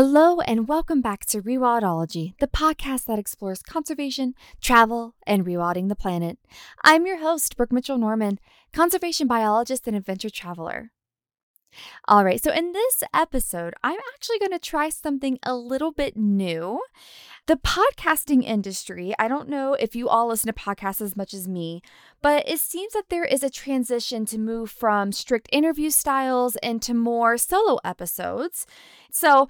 Hello, and welcome back to Rewildology, the podcast that explores conservation, travel, and rewilding the planet. I'm your host, Brooke Mitchell Norman, conservation biologist and adventure traveler. All right, so in this episode, I'm actually going to try something a little bit new. The podcasting industry, I don't know if you all listen to podcasts as much as me, but it seems that there is a transition to move from strict interview styles into more solo episodes. So,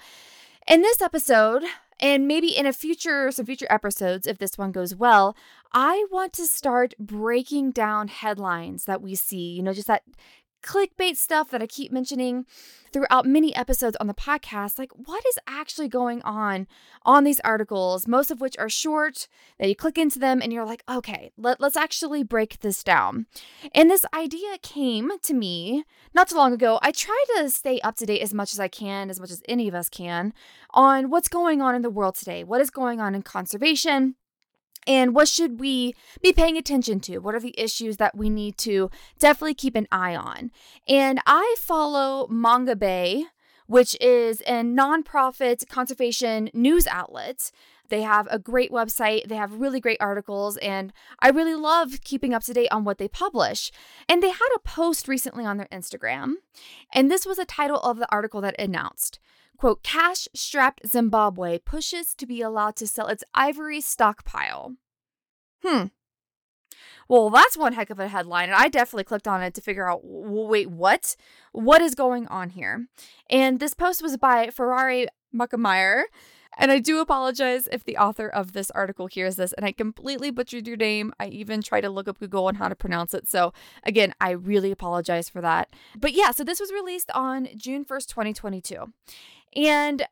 in this episode, and maybe in a future some future episodes if this one goes well i want to start breaking down headlines that we see you know just that clickbait stuff that I keep mentioning throughout many episodes on the podcast. Like, what is actually going on on these articles, most of which are short, that you click into them and you're like, okay, let, let's actually break this down. And this idea came to me not too long ago. I try to stay up to date as much as I can, as much as any of us can, on what's going on in the world today, what is going on in conservation and what should we be paying attention to? What are the issues that we need to definitely keep an eye on? And I follow Mongabay, which is a nonprofit conservation news outlet. They have a great website, they have really great articles, and I really love keeping up to date on what they publish. And they had a post recently on their Instagram, and this was the title of the article that announced Quote, cash strapped Zimbabwe pushes to be allowed to sell its ivory stockpile. Hmm. Well, that's one heck of a headline. And I definitely clicked on it to figure out wait, what? What is going on here? And this post was by Ferrari Muckemeyer. And I do apologize if the author of this article hears this and I completely butchered your name. I even tried to look up Google on how to pronounce it. So, again, I really apologize for that. But yeah, so this was released on June 1st, 2022. And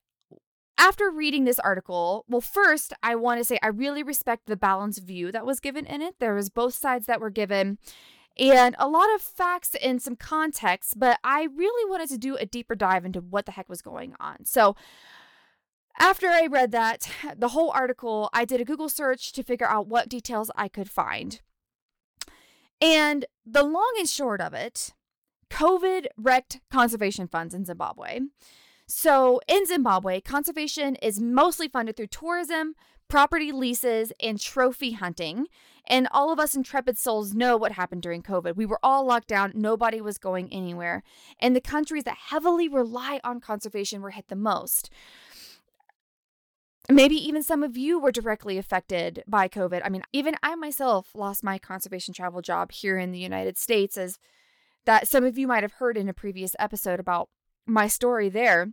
after reading this article, well, first, I want to say I really respect the balanced view that was given in it. There was both sides that were given and a lot of facts and some context, but I really wanted to do a deeper dive into what the heck was going on. So, after I read that, the whole article, I did a Google search to figure out what details I could find. And the long and short of it, COVID wrecked conservation funds in Zimbabwe. So, in Zimbabwe, conservation is mostly funded through tourism, property leases, and trophy hunting. And all of us intrepid souls know what happened during COVID. We were all locked down, nobody was going anywhere. And the countries that heavily rely on conservation were hit the most. Maybe even some of you were directly affected by COVID. I mean, even I myself lost my conservation travel job here in the United States, as that some of you might have heard in a previous episode about my story there.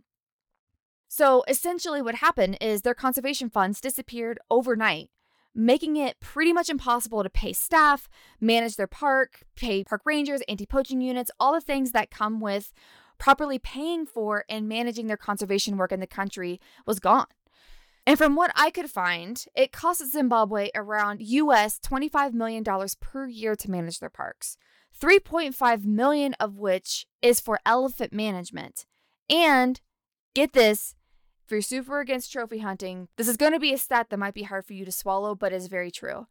So essentially, what happened is their conservation funds disappeared overnight, making it pretty much impossible to pay staff, manage their park, pay park rangers, anti poaching units, all the things that come with properly paying for and managing their conservation work in the country was gone. And from what I could find, it costs Zimbabwe around US $25 million per year to manage their parks. 3.5 million of which is for elephant management. And get this, if you're super against trophy hunting, this is going to be a stat that might be hard for you to swallow, but is very true.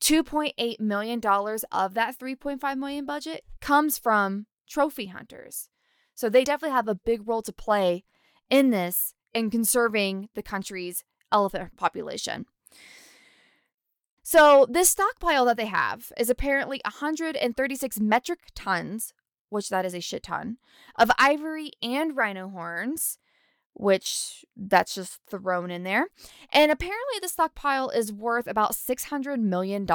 $2.8 million of that 3.5 million budget comes from trophy hunters. So they definitely have a big role to play in this in conserving the country's elephant population. So, this stockpile that they have is apparently 136 metric tons, which that is a shit ton, of ivory and rhino horns, which that's just thrown in there. And apparently, the stockpile is worth about $600 million.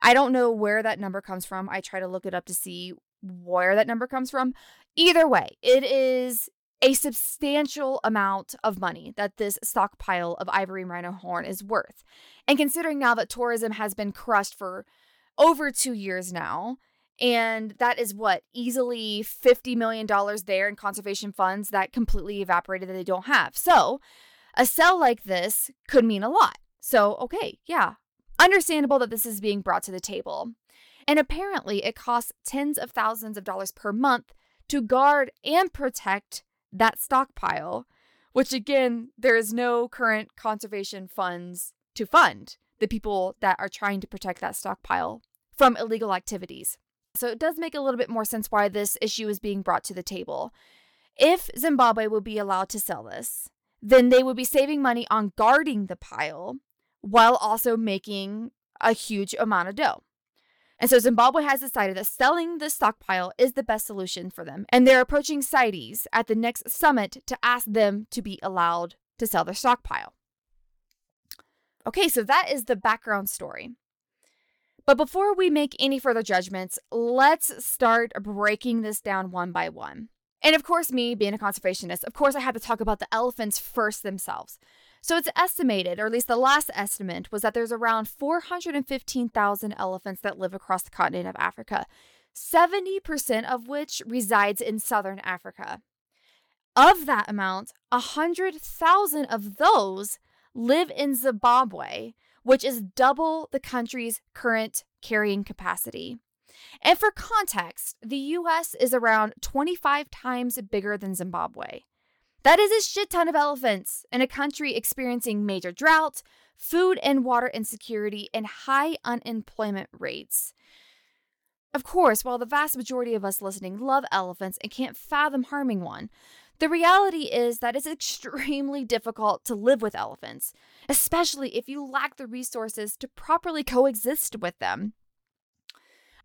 I don't know where that number comes from. I try to look it up to see where that number comes from. Either way, it is a substantial amount of money that this stockpile of ivory rhino horn is worth. And considering now that tourism has been crushed for over two years now, and that is what easily $50 million there in conservation funds that completely evaporated that they don't have. So, a sell like this could mean a lot. So, okay, yeah, understandable that this is being brought to the table. And apparently, it costs tens of thousands of dollars per month to guard and protect that stockpile, which again, there is no current conservation funds to fund the people that are trying to protect that stockpile from illegal activities. So it does make a little bit more sense why this issue is being brought to the table. If Zimbabwe will be allowed to sell this, then they would be saving money on guarding the pile while also making a huge amount of dough. And so Zimbabwe has decided that selling the stockpile is the best solution for them. And they're approaching CITES at the next summit to ask them to be allowed to sell their stockpile. Okay, so that is the background story. But before we make any further judgments, let's start breaking this down one by one. And of course, me being a conservationist, of course, I had to talk about the elephants first themselves. So it's estimated, or at least the last estimate, was that there's around 415,000 elephants that live across the continent of Africa, 70% of which resides in southern Africa. Of that amount, 100,000 of those live in Zimbabwe, which is double the country's current carrying capacity. And for context, the US is around 25 times bigger than Zimbabwe. That is a shit ton of elephants in a country experiencing major drought, food and water insecurity, and high unemployment rates. Of course, while the vast majority of us listening love elephants and can't fathom harming one, the reality is that it's extremely difficult to live with elephants, especially if you lack the resources to properly coexist with them.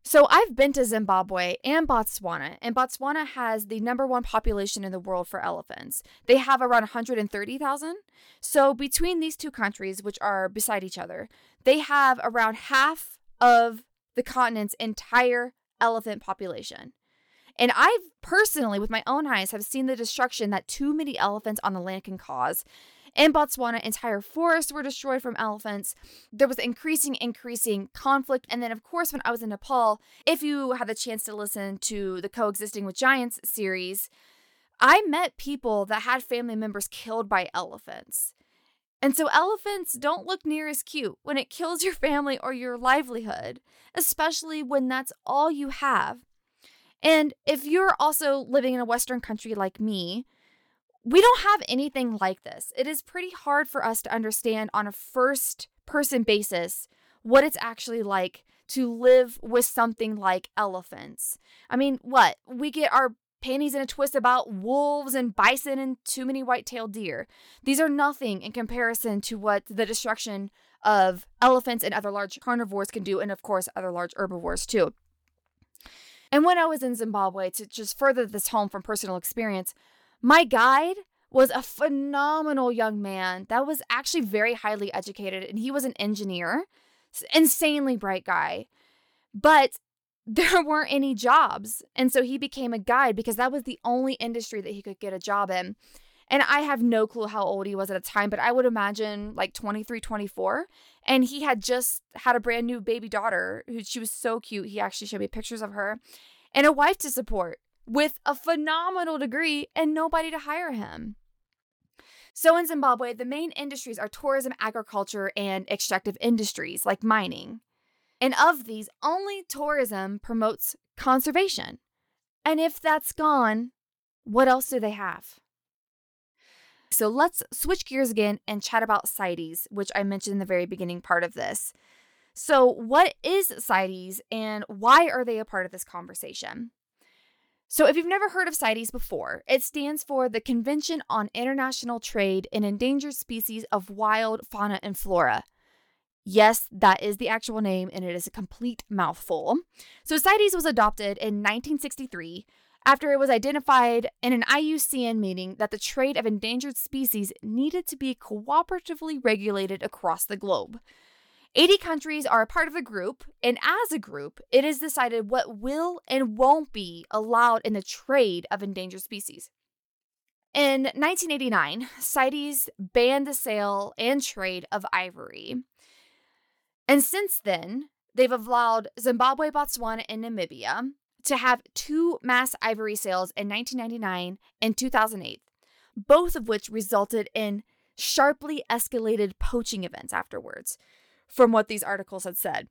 So I've been to Zimbabwe and Botswana, and Botswana has the number one population in the world for elephants. They have around 130,000. So between these two countries, which are beside each other, they have around half of the continent's entire elephant population. And I've personally, with my own eyes, have seen the destruction that too many elephants on the land can cause. In Botswana, entire forests were destroyed from elephants. There was increasing, increasing conflict. And then, of course, when I was in Nepal, if you had the chance to listen to the Coexisting with Giants series, I met people that had family members killed by elephants. And so, elephants don't look near as cute when it kills your family or your livelihood, especially when that's all you have. And if you're also living in a Western country like me, we don't have anything like this. It is pretty hard for us to understand on a first person basis what it's actually like to live with something like elephants. I mean, what? We get our panties in a twist about wolves and bison and too many white-tailed deer. These are nothing in comparison to what the destruction of elephants and other large carnivores can do and of course other large herbivores too. And when I was in Zimbabwe to just further this home from personal experience, my guide was a phenomenal young man that was actually very highly educated and he was an engineer, insanely bright guy. But there weren't any jobs. And so he became a guide because that was the only industry that he could get a job in. And I have no clue how old he was at the time, but I would imagine like 23, 24. And he had just had a brand new baby daughter who she was so cute. He actually showed me pictures of her and a wife to support with a phenomenal degree and nobody to hire him. So in Zimbabwe, the main industries are tourism, agriculture, and extractive industries like mining. And of these, only tourism promotes conservation. And if that's gone, what else do they have? So let's switch gears again and chat about CITES, which I mentioned in the very beginning part of this. So, what is CITES and why are they a part of this conversation? So, if you've never heard of CITES before, it stands for the Convention on International Trade in Endangered Species of Wild Fauna and Flora. Yes, that is the actual name, and it is a complete mouthful. So, CITES was adopted in 1963 after it was identified in an IUCN meeting that the trade of endangered species needed to be cooperatively regulated across the globe. 80 countries are a part of the group, and as a group, it is decided what will and won't be allowed in the trade of endangered species. In 1989, CITES banned the sale and trade of ivory. And since then, they've allowed Zimbabwe, Botswana, and Namibia to have two mass ivory sales in 1999 and 2008, both of which resulted in sharply escalated poaching events afterwards from what these articles had said.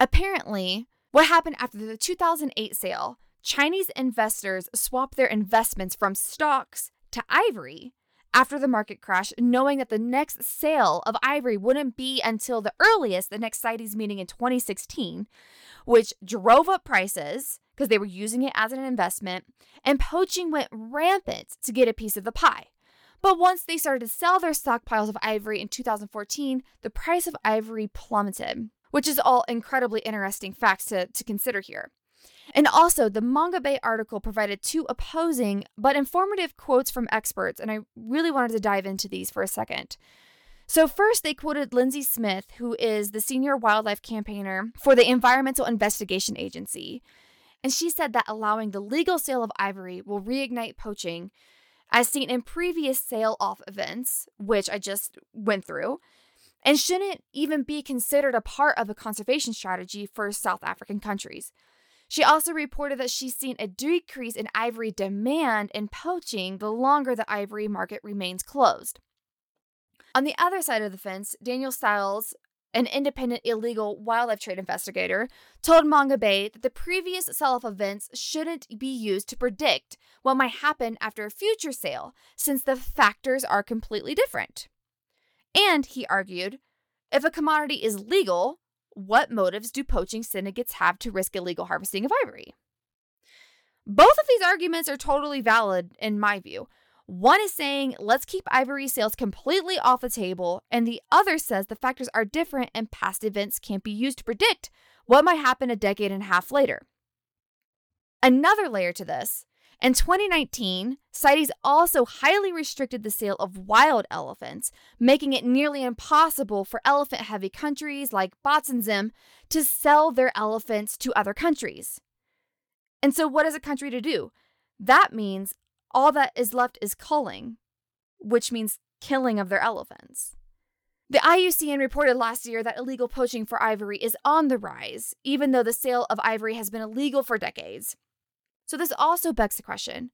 Apparently, what happened after the 2008 sale, Chinese investors swapped their investments from stocks to ivory after the market crash, knowing that the next sale of ivory wouldn't be until the earliest, the next CITES meeting in 2016, which drove up prices because they were using it as an investment, and poaching went rampant to get a piece of the pie. But once they started to sell their stockpiles of ivory in 2014, the price of ivory plummeted, which is all incredibly interesting facts to, to consider here. And also, the Mongabay article provided two opposing but informative quotes from experts, and I really wanted to dive into these for a second. So, first, they quoted Lindsay Smith, who is the senior wildlife campaigner for the Environmental Investigation Agency. And she said that allowing the legal sale of ivory will reignite poaching, as seen in previous sale off events, which I just went through, and shouldn't even be considered a part of a conservation strategy for South African countries. She also reported that she's seen a decrease in ivory demand and poaching the longer the ivory market remains closed. On the other side of the fence, Daniel Stiles, an independent illegal wildlife trade investigator, told Mongabay that the previous sell off events shouldn't be used to predict what might happen after a future sale, since the factors are completely different. And, he argued, if a commodity is legal, what motives do poaching syndicates have to risk illegal harvesting of ivory? Both of these arguments are totally valid in my view. One is saying, let's keep ivory sales completely off the table, and the other says the factors are different and past events can't be used to predict what might happen a decade and a half later. Another layer to this in 2019, CITES also highly restricted the sale of wild elephants, making it nearly impossible for elephant heavy countries like Botswana to sell their elephants to other countries. And so, what is a country to do? That means all that is left is culling, which means killing of their elephants. The IUCN reported last year that illegal poaching for ivory is on the rise, even though the sale of ivory has been illegal for decades. So, this also begs the question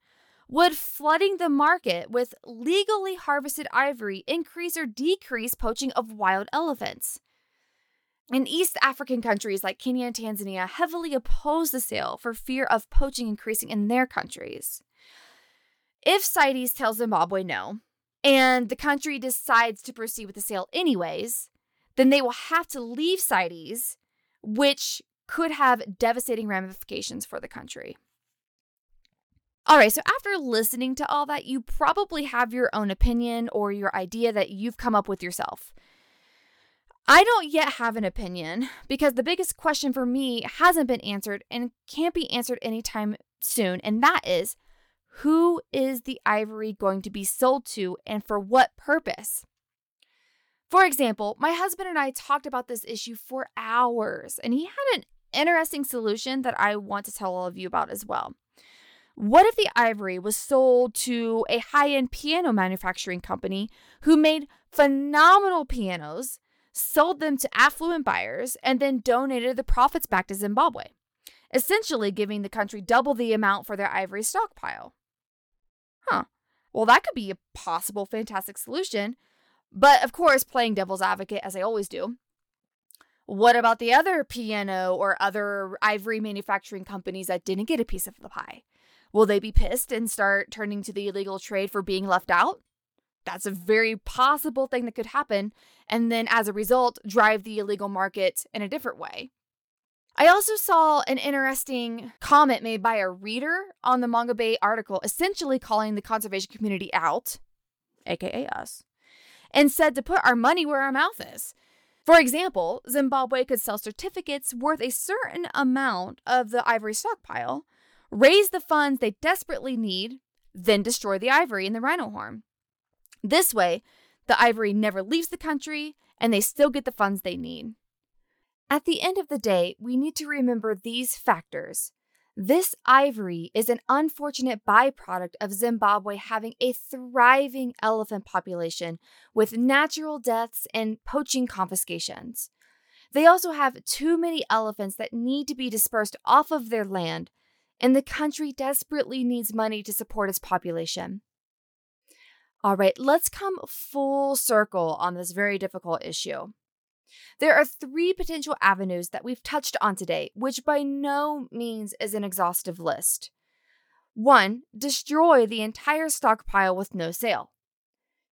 Would flooding the market with legally harvested ivory increase or decrease poaching of wild elephants? In East African countries like Kenya and Tanzania heavily oppose the sale for fear of poaching increasing in their countries. If CITES tells Zimbabwe no, and the country decides to proceed with the sale anyways, then they will have to leave CITES, which could have devastating ramifications for the country. All right, so after listening to all that, you probably have your own opinion or your idea that you've come up with yourself. I don't yet have an opinion because the biggest question for me hasn't been answered and can't be answered anytime soon, and that is who is the ivory going to be sold to and for what purpose? For example, my husband and I talked about this issue for hours, and he had an interesting solution that I want to tell all of you about as well. What if the ivory was sold to a high end piano manufacturing company who made phenomenal pianos, sold them to affluent buyers, and then donated the profits back to Zimbabwe, essentially giving the country double the amount for their ivory stockpile? Huh. Well, that could be a possible fantastic solution. But of course, playing devil's advocate, as I always do, what about the other piano or other ivory manufacturing companies that didn't get a piece of the pie? Will they be pissed and start turning to the illegal trade for being left out? That's a very possible thing that could happen, and then as a result, drive the illegal market in a different way. I also saw an interesting comment made by a reader on the Mongabay article, essentially calling the conservation community out, aka us, and said to put our money where our mouth is. For example, Zimbabwe could sell certificates worth a certain amount of the ivory stockpile raise the funds they desperately need, then destroy the ivory in the rhino horn. This way, the ivory never leaves the country and they still get the funds they need. At the end of the day, we need to remember these factors. This ivory is an unfortunate byproduct of Zimbabwe having a thriving elephant population with natural deaths and poaching confiscations. They also have too many elephants that need to be dispersed off of their land and the country desperately needs money to support its population. All right, let's come full circle on this very difficult issue. There are three potential avenues that we've touched on today, which by no means is an exhaustive list. One, destroy the entire stockpile with no sale.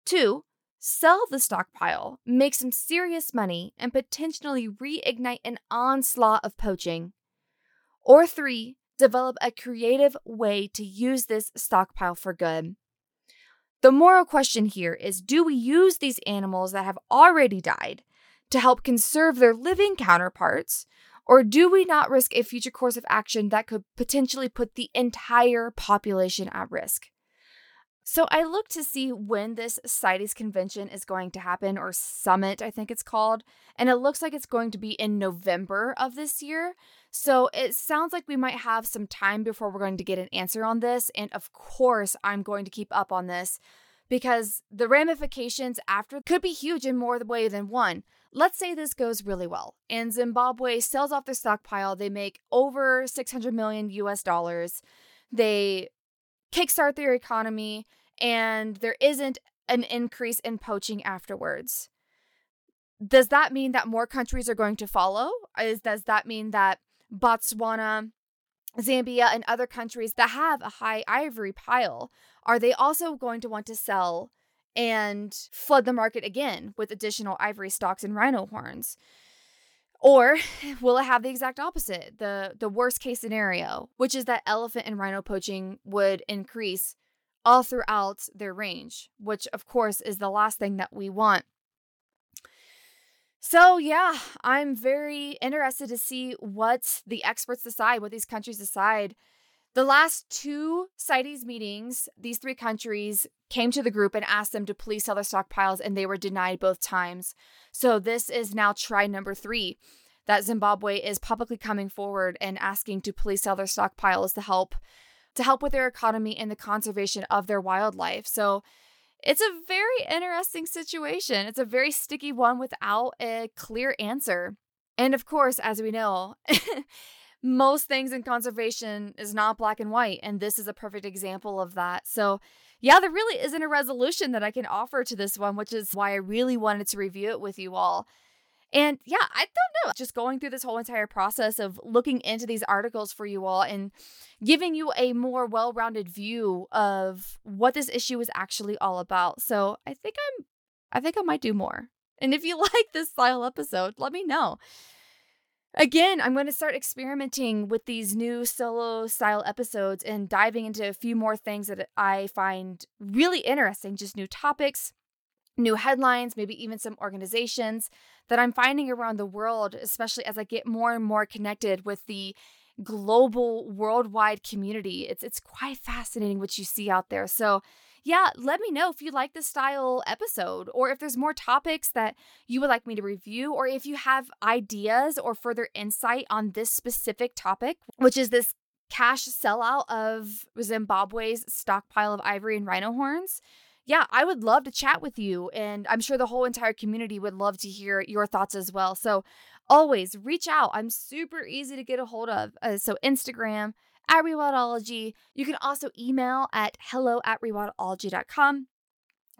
Two, sell the stockpile, make some serious money, and potentially reignite an onslaught of poaching. Or three, develop a creative way to use this stockpile for good. The moral question here is do we use these animals that have already died to help conserve their living counterparts? Or do we not risk a future course of action that could potentially put the entire population at risk? So I looked to see when this CITES convention is going to happen, or summit, I think it's called. And it looks like it's going to be in November of this year. So it sounds like we might have some time before we're going to get an answer on this. And of course, I'm going to keep up on this because the ramifications after could be huge in more way than one. Let's say this goes really well and Zimbabwe sells off their stockpile. They make over 600 million US dollars. They kickstart their economy and there isn't an increase in poaching afterwards. Does that mean that more countries are going to follow? Is does that mean that Botswana, Zambia and other countries that have a high ivory pile are they also going to want to sell and flood the market again with additional ivory stocks and rhino horns? Or will it have the exact opposite, the the worst case scenario, which is that elephant and rhino poaching would increase all throughout their range, which of course is the last thing that we want. So, yeah, I'm very interested to see what the experts decide, what these countries decide the last two CITES meetings, these three countries came to the group and asked them to please sell their stockpiles, and they were denied both times. So this is now try number three that Zimbabwe is publicly coming forward and asking to please sell their stockpiles to help to help with their economy and the conservation of their wildlife. So it's a very interesting situation. It's a very sticky one without a clear answer. And of course, as we know, most things in conservation is not black and white. And this is a perfect example of that. So, yeah, there really isn't a resolution that I can offer to this one, which is why I really wanted to review it with you all. And yeah, I don't know, just going through this whole entire process of looking into these articles for you all and giving you a more well rounded view of what this issue is actually all about. So I think I'm, I think I might do more. And if you like this style episode, let me know. Again, I'm going to start experimenting with these new solo style episodes and diving into a few more things that I find really interesting, just new topics, new headlines, maybe even some organizations that I'm finding around the world, especially as I get more and more connected with the global worldwide community. It's it's quite fascinating what you see out there. So, yeah, let me know if you like this style episode or if there's more topics that you would like me to review or if you have ideas or further insight on this specific topic, which is this cash sellout of Zimbabwe's stockpile of ivory and rhino horns. Yeah, I would love to chat with you, and I'm sure the whole entire community would love to hear your thoughts as well. So, always reach out. I'm super easy to get a hold of. Uh, so, Instagram, at Rewildology. You can also email at hello at rewildology.com.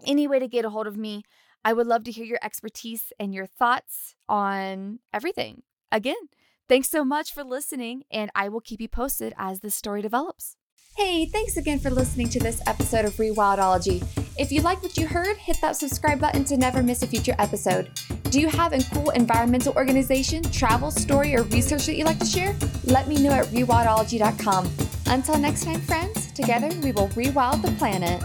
Any way to get a hold of me. I would love to hear your expertise and your thoughts on everything. Again, thanks so much for listening, and I will keep you posted as the story develops. Hey, thanks again for listening to this episode of Rewildology. If you like what you heard, hit that subscribe button to never miss a future episode. Do you have a cool environmental organization, travel, story, or research that you'd like to share? Let me know at rewildology.com. Until next time, friends, together we will rewild the planet.